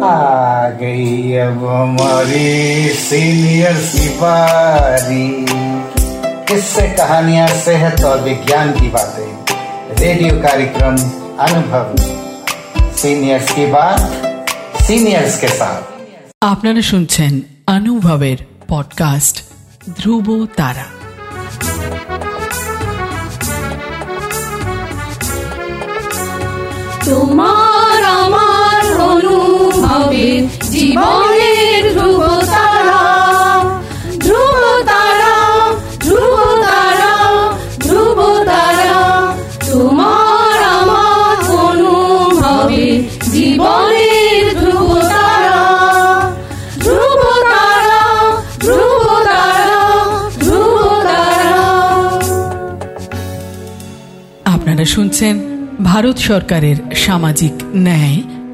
आ गई अब हमारी सीनियर की बारी किससे कहानियां सेहत और विज्ञान की बातें रेडियो कार्यक्रम अनुभव सीनियर्स की बात सीनियर्स के साथ আপনারা শুনছেন অনুভবের পডকাস্ট ধ্রুব তারা তোমার আমার অনুভবে জীবনের ধ্রুব তারা। ধ্রুব তারা ধ্রুব তারা ধ্রুব তারা। তোমার আমার অনুভবে জীবনের ধ্রুব তারা। ধ্রুব তারা ধ্রুব তারা ধ্রুব তারা। আপনারা শুনছেন ভারত সরকারের সামাজিক ন্যায়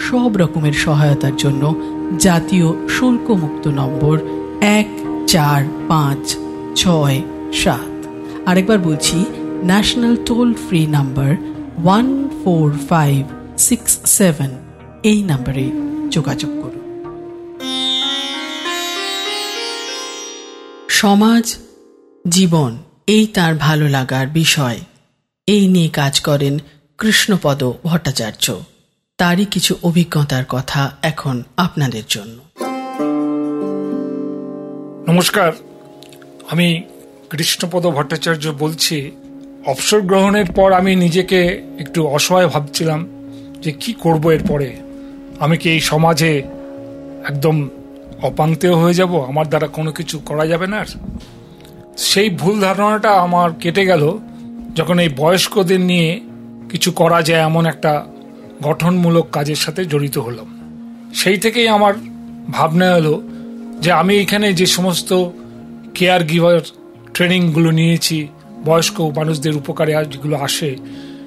সব রকমের সহায়তার জন্য জাতীয় শুল্কমুক্ত নম্বর এক চার পাঁচ ছয় সাত। আরেকবার বলছি national toll free number one four five six seven এই নাম্বারে যোগাযোগ করুন। সমাজ, জীবন, এই তার ভালো লাগার বিষয়। এই নিয়ে কাজ করেন কৃষ্ণপদ ভট্টাচার্য। তারই কিছু অভিজ্ঞতার কথা এখন আপনাদের জন্য। নমস্কার। আমি কৃষ্ণপদ ভট্টাচার্য বলছি, অবসর গ্রহণের পর আমি নিজেকে একটু অসহায় ভাবছিলাম যে কি করব এরপরে। আমি কি এই সমাজে একদম অপাঙ্ক্তেয় হয়ে যাব? আমার দ্বারা কোনো কিছু করা যাবে না? সেই ভুল ধারণাটা আমার কেটে গেল যখন এই বয়স্কদের নিয়ে কিছু করা যায় এমন একটা গঠনমূলক কাজের সাথে জড়িত হলাম। সেই থেকেই আমার ভাবনা এলো যে আমি এখানে যে সমস্ত কেয়ার গিভার ট্রেনিংগুলো নিয়েছি, বয়স্ক মানুষদের উপকারে যেগুলো আসে,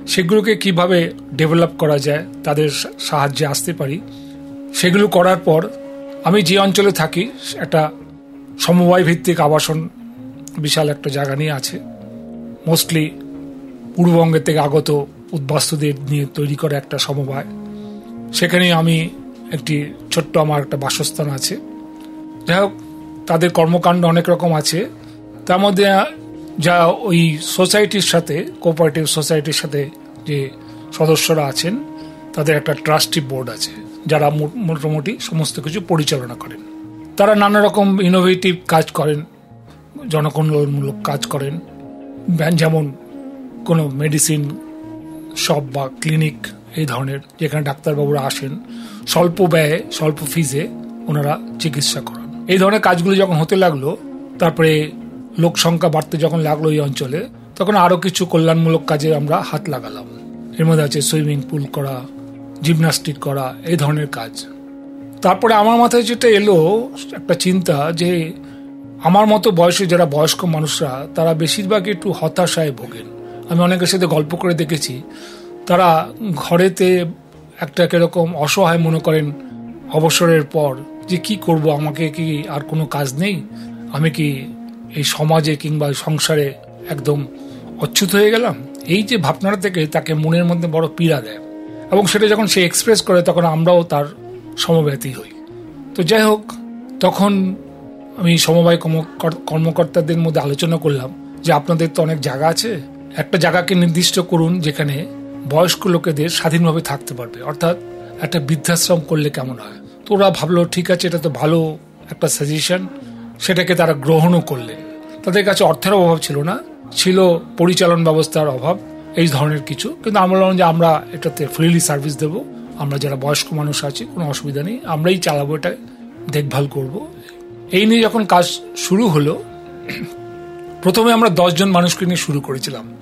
সেগুলোকে কীভাবে ডেভেলপ করা যায়, তাদের সাহায্যে আসতে পারি, সেগুলো করার পর আমি যে অঞ্চলে থাকি, একটা সমবায় ভিত্তিক আবাসন বিশাল একটা জায়গা নিয়ে আছে। মোস্টলি পূর্ববঙ্গের থেকে আগত উদ্বাস্তুদের নিয়ে তৈরি করা একটা সমবায়। সেখানে আমি একটি ছোট্ট আমার একটা বাসস্থান আছে। যাই হোক, তাদের কর্মকাণ্ড অনেক রকম আছে। তার মধ্যে যা ওই সোসাইটির সাথে, কোঅপারেটিভ সোসাইটির সাথে যে সদস্যরা আছেন, তাদের একটা ট্রাস্টি বোর্ড আছে, যারা মোটামুটি সমস্ত কিছু পরিচালনা করেন। তারা নানা রকম ইনোভেটিভ কাজ করেন, জনকল্যাণমূলক কাজ করেন। যেমন কোনো মেডিসিন শপ বা ক্লিনিক এই ধরনের যেখানে ডাক্তারবাবুরা আসেন, স্বল্প ব্যয়ে, স্বল্প ফিজে ওনারা চিকিৎসা করান। এই ধরনের কাজগুলো যখন হতে লাগল, তারপরে লোক সংখ্যা বাড়তে যখন লাগল এই অঞ্চলে, তখন আরও কিছু কল্যাণমূলক কাজে আমরা হাত লাগালাম। এর মধ্যে আছে সুইমিং পুল করা, জিমনাস্টিক করা, এই ধরনের কাজ। তারপরে আমার মাথায় যেটা এলো, একটা চিন্তা যে আমার মতো বয়সে যারা বয়স্ক মানুষরা, তারা বেশিরভাগ একটু হতাশায় ভোগেন। আমি অনেকের সাথে গল্প করে দেখেছি। তারা ঘরেতে একটা কীরকম অসহায় মনে করেন অবসরের পর যে কি করব, আমাকে কি আর কোনো কাজ নেই? আমি কি এই সমাজে কিংবা সংসারে একদম অচ্যুত হয়ে গেলাম? এই যে ভাবনাটা থেকে তাকে মনের মধ্যে বড় পীড়া দেয় এবং সেটা যখন সে এক্সপ্রেস করে, তখন আমরাও তার সমব্যথী হই। তো যাই হোক, তখন আমি সমবায় কর্ম- কর্মকর্তাদের মধ্যে আলোচনা করলাম যে আপনাদের তো অনেক জায়গা আছে একটা জায়গাকে নির্দিষ্ট করুন যেখানে বয়স্ক লোকেদের স্বাধীনভাবে থাকতে পারবে। অর্থাৎ একটা বৃদ্ধাশ্রম করলে কেমন হয়? তো ওরা ভাবলো, ঠিক আছে, এটা তো ভালো একটা সাজেশন সেটাকে তারা গ্রহণও করলেন। তাদের কাছে অর্থের অভাব ছিল না, ছিল পরিচালন ব্যবস্থার অভাব, এই ধরনের কিছু। কিন্তু আমরা বললাম যে, আমরা এটাতে ফ্রিলি সার্ভিস দেব। আমরা যারা বয়স্ক মানুষ আছি, কোনো অসুবিধা নেই। আমরাই চালাবো এটা দেখভাল করব। এই নিয়ে যখন কাজ শুরু হলো প্রথমে আমরা দশজন মানুষকে নিয়ে শুরু করেছিলাম।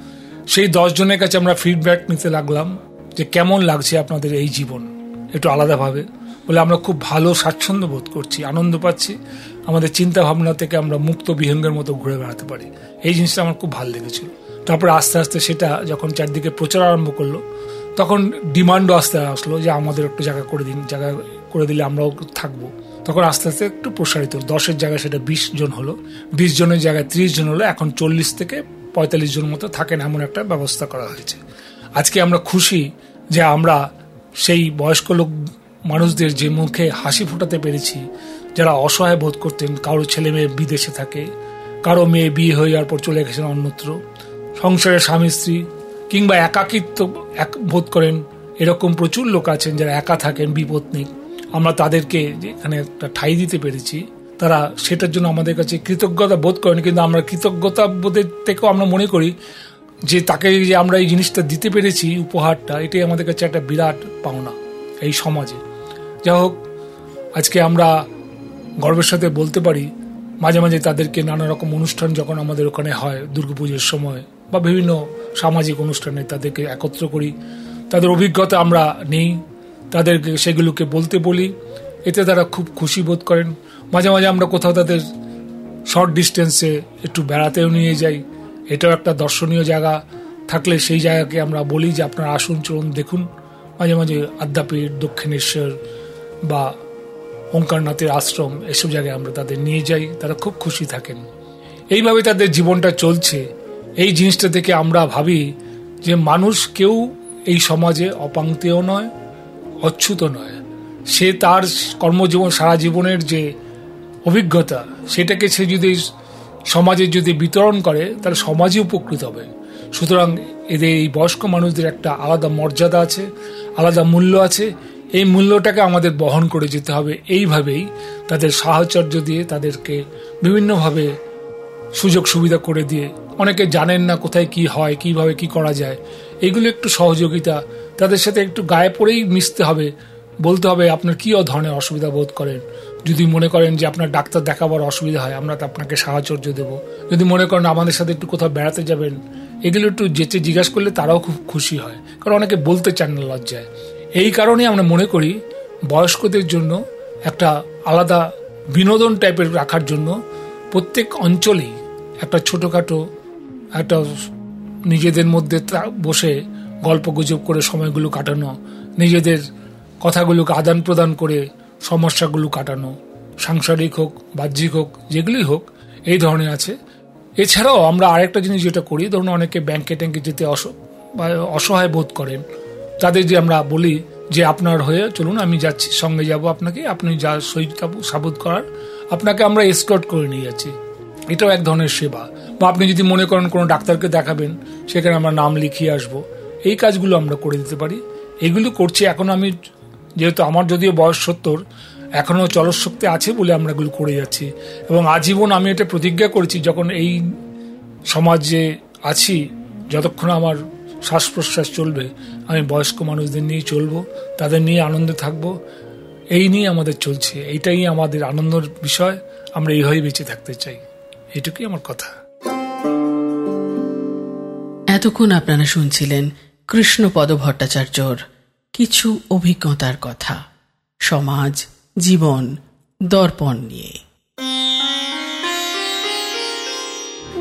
সেই দশ জনের কাছে আমরা ফিডব্যাক নিতে লাগলাম যে কেমন লাগছে আপনাদের এই জীবন। একটু আলাদাভাবে। বলে আমরা খুব ভালো স্বাচ্ছন্দ্য বোধ করছি, আনন্দ পাচ্ছি। আমাদের চিন্তা ভাবনা থেকে আমরা মুক্ত বিহঙ্গের মতো ঘুরে বেড়াতে পারি। এই জিনিসটা আমার খুব ভালো লেগেছিল। তারপরে আস্তে আস্তে সেটা যখন চারদিকে প্রচার আরম্ভ করল, তখন ডিমান্ডও আস্তে আসলো যে আমাদের একটু জায়গা করে দিন, জায়গা করে দিলে আমরাও থাকব। তখন আস্তে আস্তে একটু প্রসারিত দশের জায়গায় সেটা বিশ জন হলো। বিশ জনের জায়গায় ত্রিশ জন হলো। এখন চল্লিশ থেকে পঁয়তাল্লিশ জন মতো থাকেন এমন একটা ব্যবস্থা করা হয়েছে। আজকে আমরা খুশি যে আমরা সেই বয়স্ক লোক মানুষদের যে মুখে হাসি ফোটাতে পেরেছি, যারা অসহায় বোধ করতেন, কারও ছেলে মেয়ে বিদেশে থাকে, কারও মেয়ে বিয়ে হয়ে যাওয়ার পর চলে গেছেন অন্যত্র সংসারের স্বামী, স্ত্রী, কিংবা একাকিত্ব এক বোধ করেন, এরকম প্রচুর লোক আছেন যারা একা থাকেন বিপত্নিক আমরা তাদেরকে এখানে একটা ঠাই দিতে পেরেছি। তারা সেটার জন্য আমাদের কাছে কৃতজ্ঞতা বোধ করেন, কিন্তু আমরা কৃতজ্ঞতা বোধের থেকেও আমরা মনে করি যে তাকে যে আমরা এই জিনিসটা দিতে পেরেছি, উপহারটা, এটাই আমাদের কাছে একটা বিরাট পাওনা এই সমাজে। যা হোক, আজকে আমরা গর্বের সাথে বলতে পারি, মাঝে মাঝে তাদেরকে নানা রকম অনুষ্ঠান যখন আমাদের ওখানে হয়, দুর্গাপুজোর সময় বা বিভিন্ন সামাজিক অনুষ্ঠানে তাদেরকে একত্র করি। তাদের অভিজ্ঞতা আমরা নেই। তাদেরকে সেগুলোকে বলতে বলি। এতে তারা খুব খুশি বোধ করেন। মাঝে মাঝে আমরা কোথাও তাদের শর্ট ডিস্টেন্সে একটু বেড়াতেও নিয়ে যাই। এটাও একটা দর্শনীয় জায়গা। থাকলে সেই জায়গাকে আমরা বলি যে আপনারা আসুন, চলুন, দেখুন। মাঝে মাঝে আদ্যাপীঠ, দক্ষিণেশ্বর বা ওঙ্কারনাথের আশ্রম এসব জায়গায় আমরা তাদের নিয়ে যাই। তারা খুব খুশি থাকেন। এইভাবে তাদের জীবনটা চলছে। এই জিনিসটা থেকে আমরা ভাবি যে মানুষ কেউ এই সমাজে অপাঙ্ক্তেয় নয়। অচ্যুত নয়। সে তার কর্মজীবন, সারা জীবনের যে অভিজ্ঞতা, সেটাকে সে যদি সমাজে যদি বিতরণ করে, তাহলে সমাজই উপকৃত হবে। সুতরাং এদের এই বয়স্ক মানুষদের একটা আলাদা মর্যাদা আছে, আলাদা মূল্য আছে। এই মূল্যটাকে আমাদের বহন করে যেতে হবে। এইভাবেই তাদের সাহচর্য দিয়ে তাদেরকে বিভিন্নভাবে সুযোগ সুবিধা করে দিয়ে, অনেকে জানেন না কোথায় কি হয়, কীভাবে কি করা যায়। এগুলো একটু সহযোগিতা তাদের সাথে একটু গায়ে পড়েই মিশতে হবে, বলতে হবে আপনার কি ধরনের অসুবিধা বোধ করেন। যদি মনে করেন যে আপনার ডাক্তার দেখাবার অসুবিধা হয়, আমরা তো আপনাকে সাহচর্য দেব। যদি মনে করেন আমাদের সাথে একটু কোথাও বেড়াতে যাবেন, এগুলো একটু যেতে জিজ্ঞাসা করলে তারাও খুব খুশি হয়, কারণ অনেকে বলতে চান না লজ্জায়। এই কারণে আমরা মনে করি বয়স্কদের জন্য একটা আলাদা বিনোদন টাইপের রাখার জন্য প্রত্যেক অঞ্চলেই একটা ছোটোখাটো একটা নিজেদের মধ্যে বসে গল্প গুজব করে সময়গুলো কাটানো, নিজেদের কথাগুলোকে আদান প্রদান করে সমস্যাগুলো কাটানো, সাংসারিক হোক, বাহ্যিক হোক যেগুলি হোক, এই ধরনের আছে। এছাড়াও আমরা আরেকটা জিনিস যেটা করি, ধরুন অনেকে ব্যাংকে ট্যাঙ্কে যেতে অস- অসহায় বোধ করেন। তাদের যে আমরা বলি যে আপনার হয়ে চলুন, আমি যাচ্ছি, সঙ্গে যাব আপনাকে, আপনি যা সই সাবুত করার, আপনাকে আমরা এসকর্ট করে নিয়ে যাচ্ছি। এটাও এক ধরনের সেবা। বা আপনি যদি মনে করেন কোনো ডাক্তারকে দেখাবেন, সেখানে আমরা নাম লিখিয়ে আসব। এই কাজগুলো আমরা করে দিতে পারি। এগুলো করছি, এখন আমি যেহেতু আমার যদিও বয়স সত্তর এখনও চলশক্তি আছে বলে আমরা এগুলো করে যাচ্ছি। এবং আজীবন আমি এটা প্রতিজ্ঞা করেছি, যখন এই সমাজে আছি, যতক্ষণ আমার শ্বাস প্রশ্বাস চলবে, আমি বয়স্ক মানুষদের নিয়ে চলবো, তাদের নিয়ে আনন্দে থাকব, এই নিয়ে আমাদের চলছে। এইটাই আমাদের আনন্দের বিষয়, আমরা এইভাবেই বেঁচে থাকতে চাই। এটুকুই আমার কথা। এতক্ষণ আপনারা শুনছিলেন কৃষ্ণপদ ভট্টাচার্যর কিছু অভিজ্ঞতার কথা। সমাজ, জীবন, দর্পণ নিয়ে।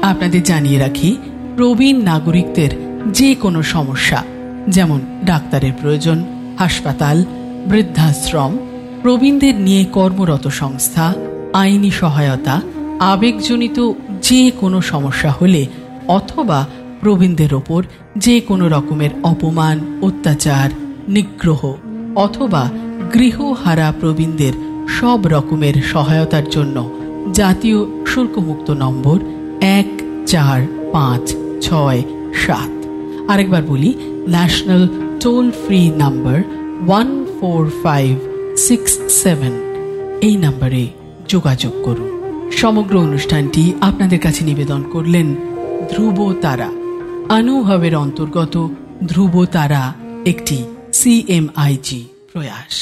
আপনাদের জানিয়ে রাখি, প্রবীণ নাগরিকদের যে কোনো সমস্যা, যেমন ডাক্তারের প্রয়োজন, হাসপাতাল, বৃদ্ধাশ্রম, প্রবীণদের নিয়ে কর্মরত সংস্থা, আইনি সহায়তা, আবেগজনিত যে কোনো সমস্যা হলে অথবা প্রবীণদের ওপর যে কোনো রকমের অপমান, অত্যাচার, নিগ্রহ অথবা গৃহহারা প্রবীণদের সব রকমের সহায়তার জন্য জাতীয় শুল্কমুক্ত নম্বর এক চার পাঁচ ছয় সাত। আরেকবার বলি, national toll free number one four five six seven. এই নাম্বারে যোগাযোগ করুন। সমগ্র অনুষ্ঠানটি আপনাদের কাছে নিবেদন করলেন ধ্রুব তারা। আনুভবের অন্তর্গত ধ্রুব তারা একটি সিএমআইজি প্রয়াস।